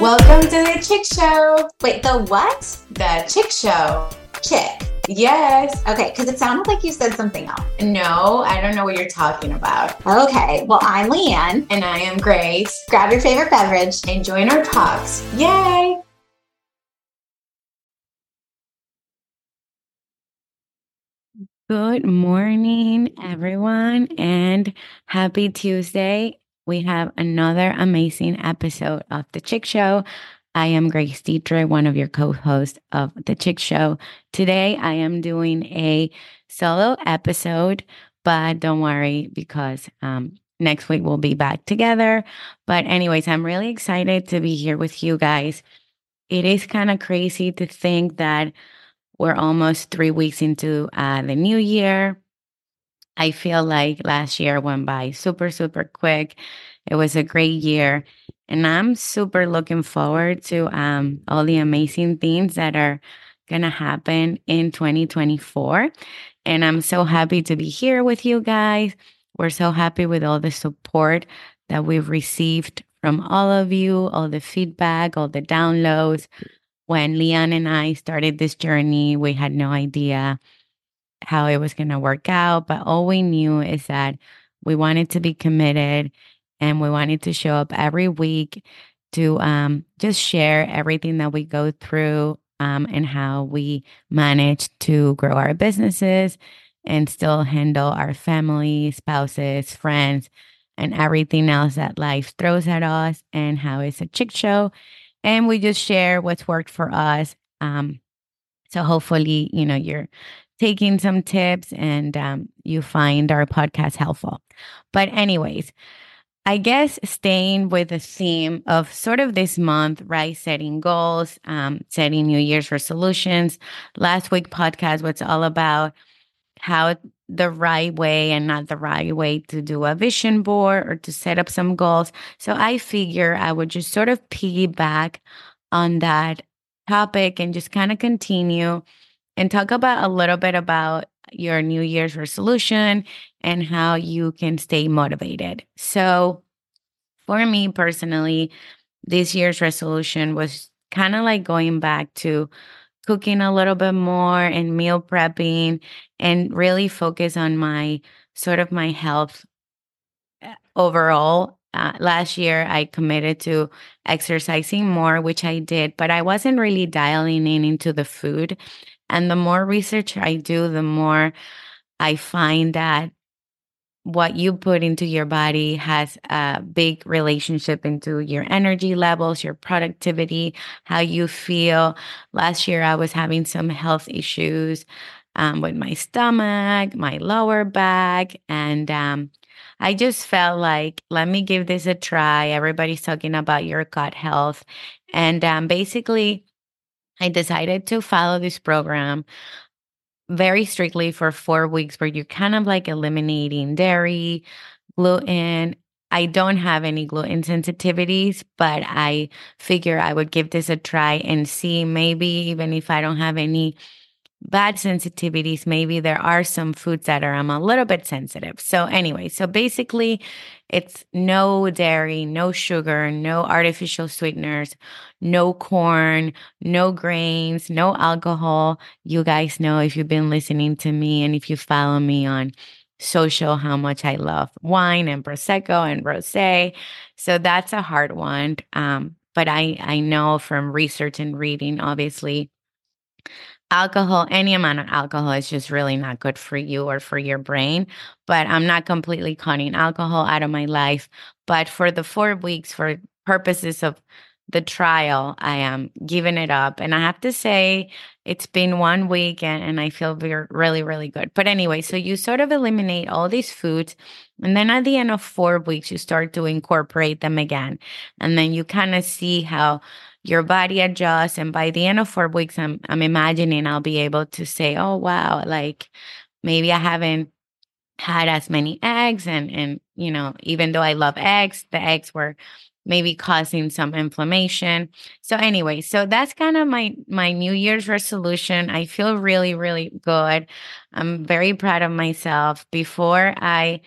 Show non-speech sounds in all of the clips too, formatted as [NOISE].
Welcome to the Chick Show. Wait, the what? The Chick Show. Chick. Yes. Okay, because it sounded like you said something else. No, I don't know what you're talking about. Okay, well, I'm Leanne. And I am Grace. Grab your favorite beverage. And join our talks. Yay! Good morning, everyone, and happy Tuesday. We have another amazing episode of The Chick Show. I am Grace Dietrich, one of your co hosts of The Chick Show. Today, I am doing a solo episode, but don't worry because um, next week we'll be back together. But, anyways, I'm really excited to be here with you guys. It is kind of crazy to think that we're almost three weeks into uh, the new year. I feel like last year went by super, super quick. It was a great year. And I'm super looking forward to um, all the amazing things that are going to happen in 2024. And I'm so happy to be here with you guys. We're so happy with all the support that we've received from all of you, all the feedback, all the downloads when Leanne and I started this journey, we had no idea how it was going to work out. But all we knew is that we wanted to be committed and we wanted to show up every week to um, just share everything that we go through um, and how we manage to grow our businesses and still handle our family, spouses, friends, and everything else that life throws at us, and how it's a chick show and we just share what's worked for us. Um, so hopefully, you know, you're taking some tips and um, you find our podcast helpful. But, anyways, I guess staying with the theme of sort of this month, right? Setting goals, um, setting New Year's resolutions. Last week podcast was all about how the right way and not the right way to do a vision board or to set up some goals. So I figure I would just sort of piggyback on that topic and just kind of continue and talk about a little bit about your New Year's resolution and how you can stay motivated. So for me personally, this year's resolution was kind of like going back to cooking a little bit more and meal prepping and really focus on my sort of my health uh, overall. Uh, last year, I committed to exercising more, which I did, but I wasn't really dialing in into the food. And the more research I do, the more I find that what you put into your body has a big relationship into your energy levels, your productivity, how you feel. Last year, I was having some health issues um, with my stomach, my lower back, and um, I just felt like, let me give this a try. Everybody's talking about your gut health. And um, basically, I decided to follow this program very strictly for four weeks where you're kind of like eliminating dairy, gluten. I don't have any gluten sensitivities, but I figure I would give this a try and see maybe even if I don't have any bad sensitivities, maybe there are some foods that are I'm a little bit sensitive. So anyway, so basically it's no dairy, no sugar, no artificial sweeteners, no corn, no grains, no alcohol. You guys know if you've been listening to me and if you follow me on social how much I love wine and prosecco and rosé. So that's a hard one. Um, but I I know from research and reading obviously alcohol, any amount of alcohol is just really not good for you or for your brain. But I'm not completely cutting alcohol out of my life. But for the four weeks, for purposes of the trial, I am giving it up. And I have to say, it's been one week and, and I feel really, really good. But anyway, so you sort of eliminate all these foods. And then at the end of four weeks, you start to incorporate them again. And then you kind of see how your body adjusts and by the end of four weeks i'm i'm imagining i'll be able to say oh wow like maybe i haven't had as many eggs and and you know even though i love eggs the eggs were maybe causing some inflammation so anyway so that's kind of my my new year's resolution i feel really really good i'm very proud of myself before i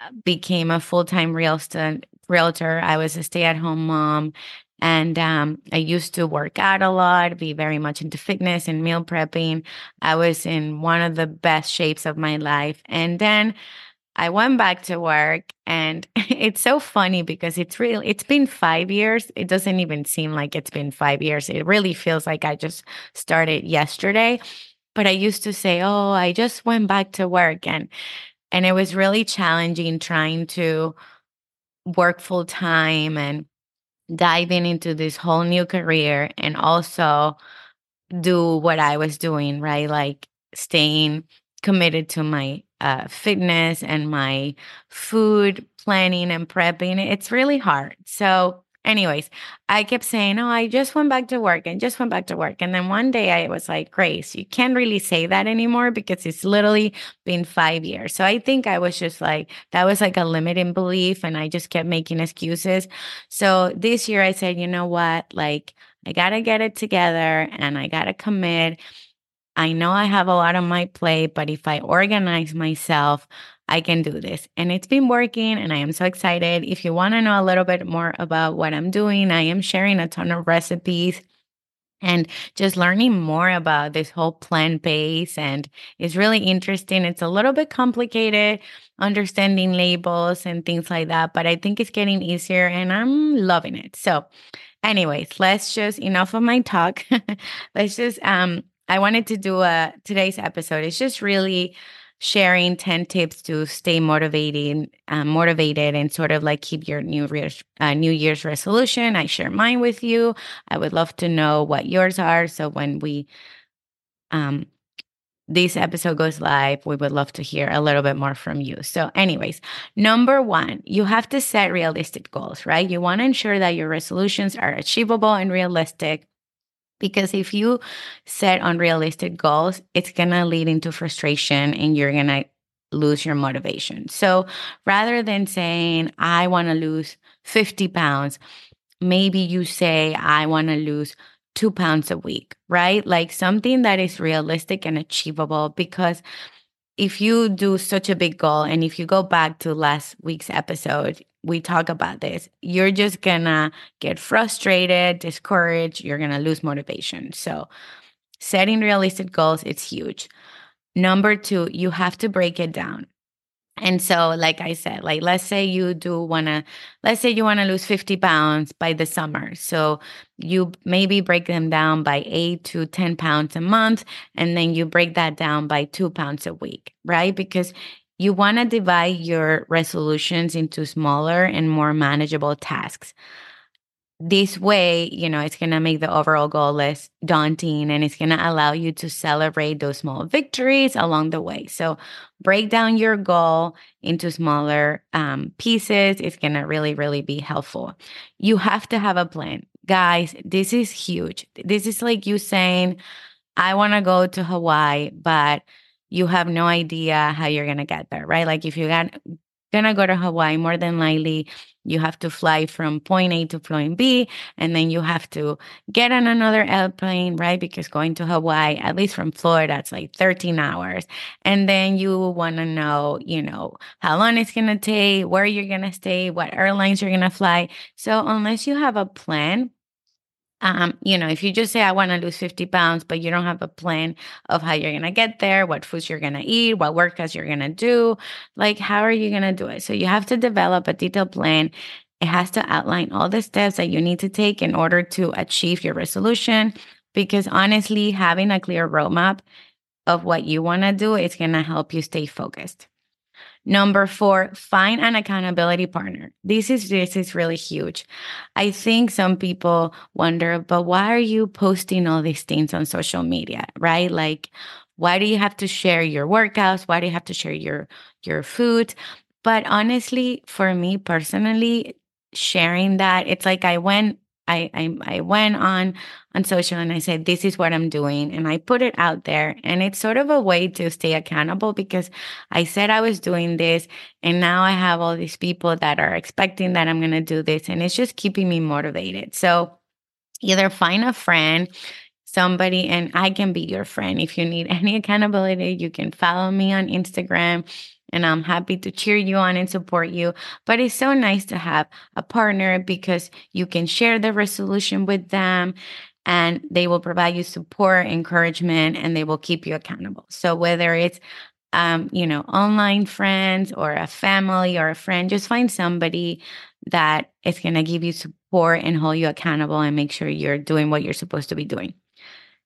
uh, became a full-time real estate realtor. I was a stay at home mom. And um, I used to work out a lot, be very much into fitness and meal prepping. I was in one of the best shapes of my life. And then I went back to work and [LAUGHS] it's so funny because it's real it's been 5 years. It doesn't even seem like it's been 5 years. It really feels like I just started yesterday. But I used to say, "Oh, I just went back to work." And and it was really challenging trying to work full time and diving into this whole new career and also do what I was doing, right? Like staying committed to my uh, fitness and my food planning and prepping. It's really hard. So, anyways, I kept saying, Oh, I just went back to work and just went back to work. And then one day I was like, Grace, you can't really say that anymore because it's literally been five years. So I think I was just like, that was like a limiting belief. And I just kept making excuses. So this year I said, you know what? Like, I got to get it together and I got to commit I know I have a lot on my plate, but if I organize myself, I can do this. And it's been working, and I am so excited. If you want to know a little bit more about what I'm doing, I am sharing a ton of recipes and just learning more about this whole plant base. And it's really interesting. It's a little bit complicated understanding labels and things like that, but I think it's getting easier and I'm loving it. So, anyways, let's just enough of my talk. [LAUGHS] let's just um I wanted to do a today's episode. It's just really sharing 10 tips to stay motivated, um, motivated and sort of like keep your new year's, uh, new year's resolution. I share mine with you. I would love to know what yours are. So when we, um, this episode goes live, we would love to hear a little bit more from you. So, anyways, number one, you have to set realistic goals, right? You want to ensure that your resolutions are achievable and realistic because if you set unrealistic goals, it's going to lead into frustration and you're going to lose your motivation. So rather than saying, I want to lose 50 pounds, maybe you say, I want to lose two pounds a week, right? Like something that is realistic and achievable because if you do such a big goal and if you go back to last week's episode we talk about this you're just gonna get frustrated discouraged you're gonna lose motivation so setting realistic goals it's huge number two you have to break it down and so, like I said, like let's say you do want to, let's say you want to lose 50 pounds by the summer. So you maybe break them down by eight to 10 pounds a month, and then you break that down by two pounds a week, right? Because you want to divide your resolutions into smaller and more manageable tasks this way, you know, it's going to make the overall goal less daunting and it's going to allow you to celebrate those small victories along the way. So, break down your goal into smaller um, pieces. It's going to really, really be helpful. You have to have a plan. Guys, this is huge. This is like you saying, I want to go to Hawaii, but you have no idea how you're going to get there, right? Like if you got gonna go to Hawaii, more than likely you have to fly from point A to point B, and then you have to get on another airplane, right? Because going to Hawaii, at least from Florida, it's like 13 hours. And then you want to know, you know, how long it's going to take, where you're going to stay, what airlines you're going to fly. So unless you have a plan, um, you know, if you just say, I want to lose 50 pounds, but you don't have a plan of how you're going to get there, what foods you're going to eat, what workouts you're going to do, like, how are you going to do it? So you have to develop a detailed plan. It has to outline all the steps that you need to take in order to achieve your resolution. Because honestly, having a clear roadmap of what you want to do is going to help you stay focused. Number four, find an accountability partner. This is this is really huge. I think some people wonder, but why are you posting all these things on social media, right? Like, why do you have to share your workouts? Why do you have to share your your food? But honestly, for me personally, sharing that, it's like I went I, I I went on on social and I said this is what I'm doing and I put it out there and it's sort of a way to stay accountable because I said I was doing this and now I have all these people that are expecting that I'm going to do this and it's just keeping me motivated. So either find a friend somebody and I can be your friend if you need [LAUGHS] any accountability you can follow me on Instagram and I'm happy to cheer you on and support you. But it's so nice to have a partner because you can share the resolution with them and they will provide you support, encouragement, and they will keep you accountable. So whether it's um, you know, online friends or a family or a friend, just find somebody that is going to give you support and hold you accountable and make sure you're doing what you're supposed to be doing.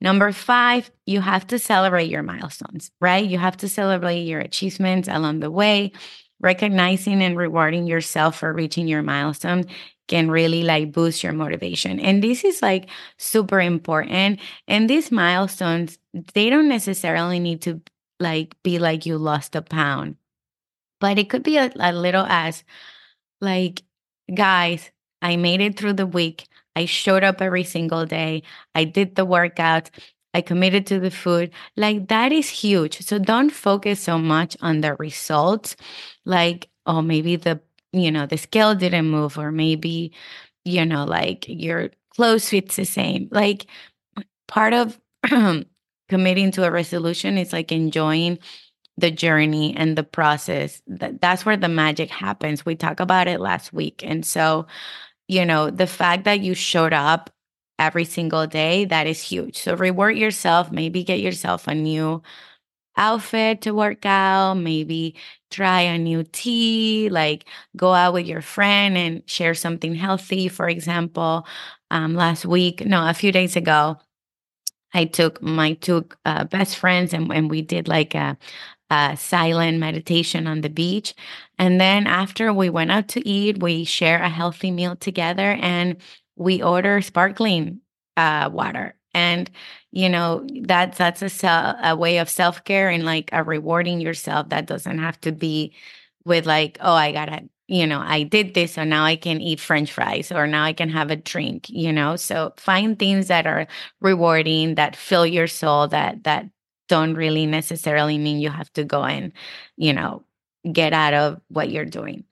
Number five, you have to celebrate your milestones, right? You have to celebrate your achievements along the way. Recognizing and rewarding yourself for reaching your milestone can really like boost your motivation. And this is like super important. And these milestones, they don't necessarily need to like be like you lost a pound, but it could be a, a little as like, guys, I made it through the week. I showed up every single day. I did the workouts. I committed to the food. Like that is huge. So don't focus so much on the results. Like, oh, maybe the, you know, the scale didn't move, or maybe, you know, like your clothes fits the same. Like part of [CLEARS THROAT] committing to a resolution is like enjoying the journey and the process. That's where the magic happens. We talked about it last week. And so, you know, the fact that you showed up every single day, that is huge. So reward yourself, maybe get yourself a new outfit to work out, maybe try a new tea, like go out with your friend and share something healthy. For example, um, last week, no, a few days ago, I took my two uh, best friends and, and we did like a, a silent meditation on the beach. And then after we went out to eat, we share a healthy meal together and we order sparkling uh, water. And you know that's that's a, a way of self care and like a rewarding yourself that doesn't have to be with like oh I gotta you know, I did this, so now I can eat french fries or now I can have a drink, you know. So find things that are rewarding, that fill your soul, that that don't really necessarily mean you have to go and, you know, get out of what you're doing.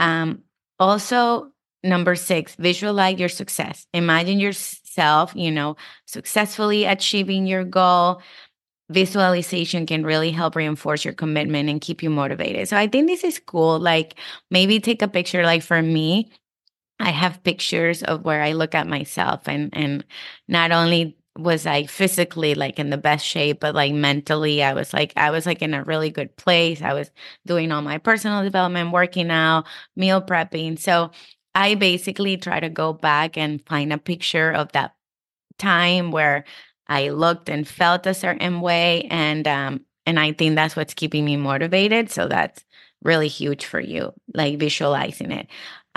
Um also number 6, visualize your success. Imagine yourself, you know, successfully achieving your goal visualization can really help reinforce your commitment and keep you motivated. So I think this is cool. Like maybe take a picture like for me, I have pictures of where I look at myself and and not only was like physically like in the best shape, but like mentally, I was like, I was like in a really good place. I was doing all my personal development, working out, meal prepping. So I basically try to go back and find a picture of that time where I looked and felt a certain way, and um, and I think that's what's keeping me motivated. So that's really huge for you, like visualizing it.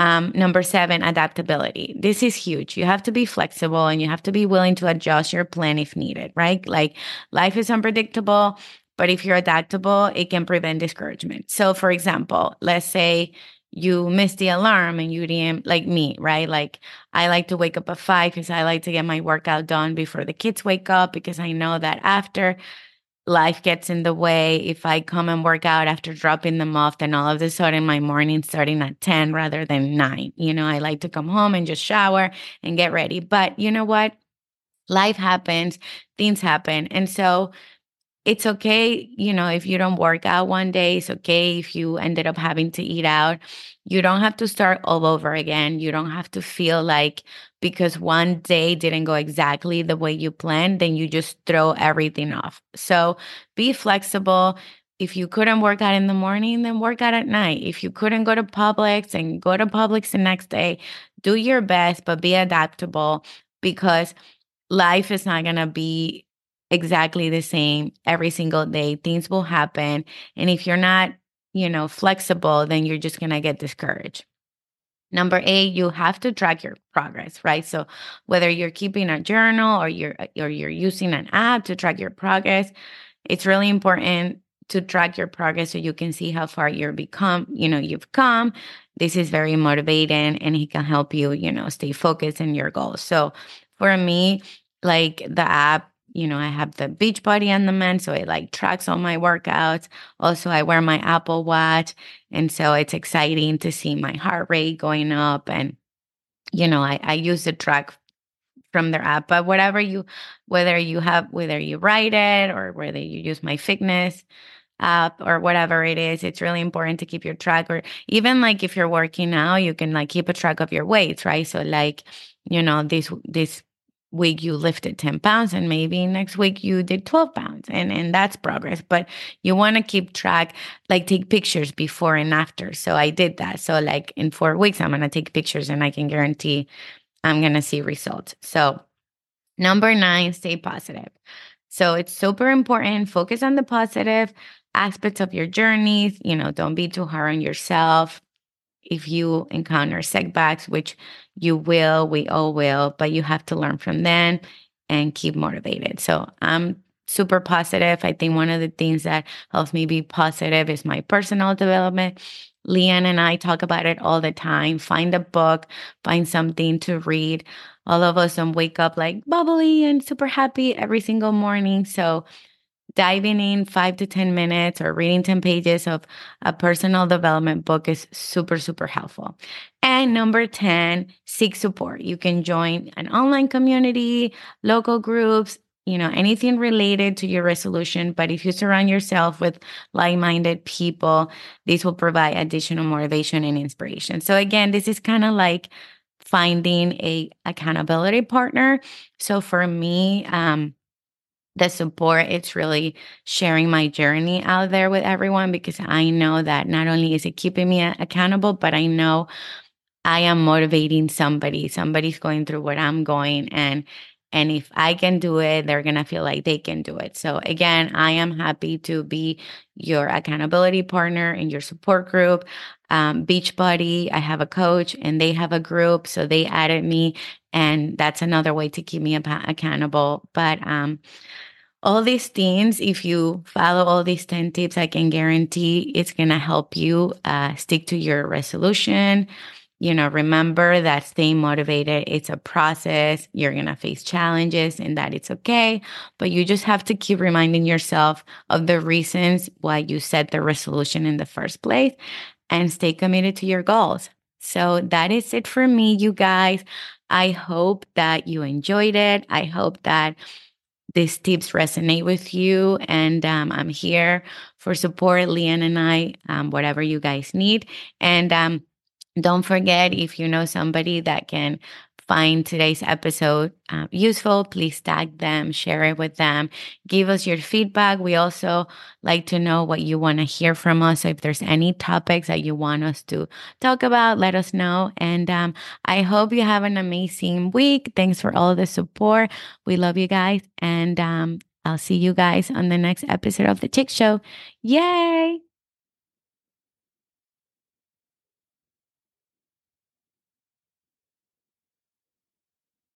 Um, number seven, adaptability. This is huge. You have to be flexible and you have to be willing to adjust your plan if needed, right? Like life is unpredictable, but if you're adaptable, it can prevent discouragement. So, for example, let's say you missed the alarm and you didn't like me, right? Like I like to wake up at five because I like to get my workout done before the kids wake up because I know that after life gets in the way, if I come and work out after dropping them off, then all of a sudden my morning starting at 10 rather than nine. You know, I like to come home and just shower and get ready. But you know what? Life happens, things happen. And so it's okay, you know, if you don't work out one day, it's okay if you ended up having to eat out. You don't have to start all over again. You don't have to feel like because one day didn't go exactly the way you planned, then you just throw everything off. So be flexible. If you couldn't work out in the morning, then work out at night. If you couldn't go to Publix and go to Publix the next day, do your best, but be adaptable because life is not going to be exactly the same every single day. Things will happen. And if you're not, you know, flexible, then you're just going to get discouraged. Number eight, you have to track your progress, right? So whether you're keeping a journal or you're or you're using an app to track your progress, it's really important to track your progress so you can see how far you're become, you know, you've come. This is very motivating and it can help you, you know, stay focused in your goals. So for me, like the app you know, I have the beach Beachbody On Demand, so it like tracks all my workouts. Also, I wear my Apple Watch, and so it's exciting to see my heart rate going up. And you know, I, I use the track from their app, but whatever you, whether you have, whether you write it or whether you use my fitness app or whatever it is, it's really important to keep your track. Or even like if you're working now, you can like keep a track of your weights, right? So like, you know, this this week you lifted 10 pounds and maybe next week you did 12 pounds and and that's progress. But you want to keep track like take pictures before and after. So i did that. So like in 4 weeks i'm going to take pictures and i can guarantee i'm going to see results. So number 9 stay positive. So it's super important focus on the positive aspects of your journeys. You know don't be too hard on yourself. If you encounter setbacks, which you will, we all will, but you have to learn from them and keep motivated. So I'm super positive. I think one of the things that helps me be positive is my personal development. Leanne and I talk about it all the time. Find a book, find something to read. All of us don't wake up like bubbly and super happy every single morning. So diving in five to 10 minutes or reading 10 pages of a personal development book is super, super helpful. And number 10, seek support. You can join an online community, local groups, you know, anything related to your resolution. But if you surround yourself with like minded people, this will provide additional motivation and inspiration. So, again, this is kind of like finding a accountability partner so for me um the support it's really sharing my journey out there with everyone because i know that not only is it keeping me accountable but i know i am motivating somebody. Somebody's going through what i'm going and and if i can do it they're going to feel like they can do it. So again i am happy to be your accountability partner in your support group. Um, beachbody i have a coach and they have a group so they added me and that's another way to keep me accountable. But um all these things, if you follow all these 10 tips, I can guarantee it's going to help you uh, stick to your resolution. You know, remember that staying motivated, it's a process. You're going to face challenges and that it's okay. But you just have to keep reminding yourself of the reasons why you set the resolution in the first place and stay committed to your goals. So that is it for me, you guys. I hope that you enjoyed it. I hope that these tips resonate with you. And um, I'm here for support, Leanne and I, um, whatever you guys need. And um, don't forget if you know somebody that can find today's episode uh, useful, please tag them, share it with them, give us your feedback. We also like to know what you want to hear from us. So if there's any topics that you want us to talk about, let us know. And um, I hope you have an amazing week. Thanks for all the support. We love you guys. And um, I'll see you guys on the next episode of The Chick Show. Yay!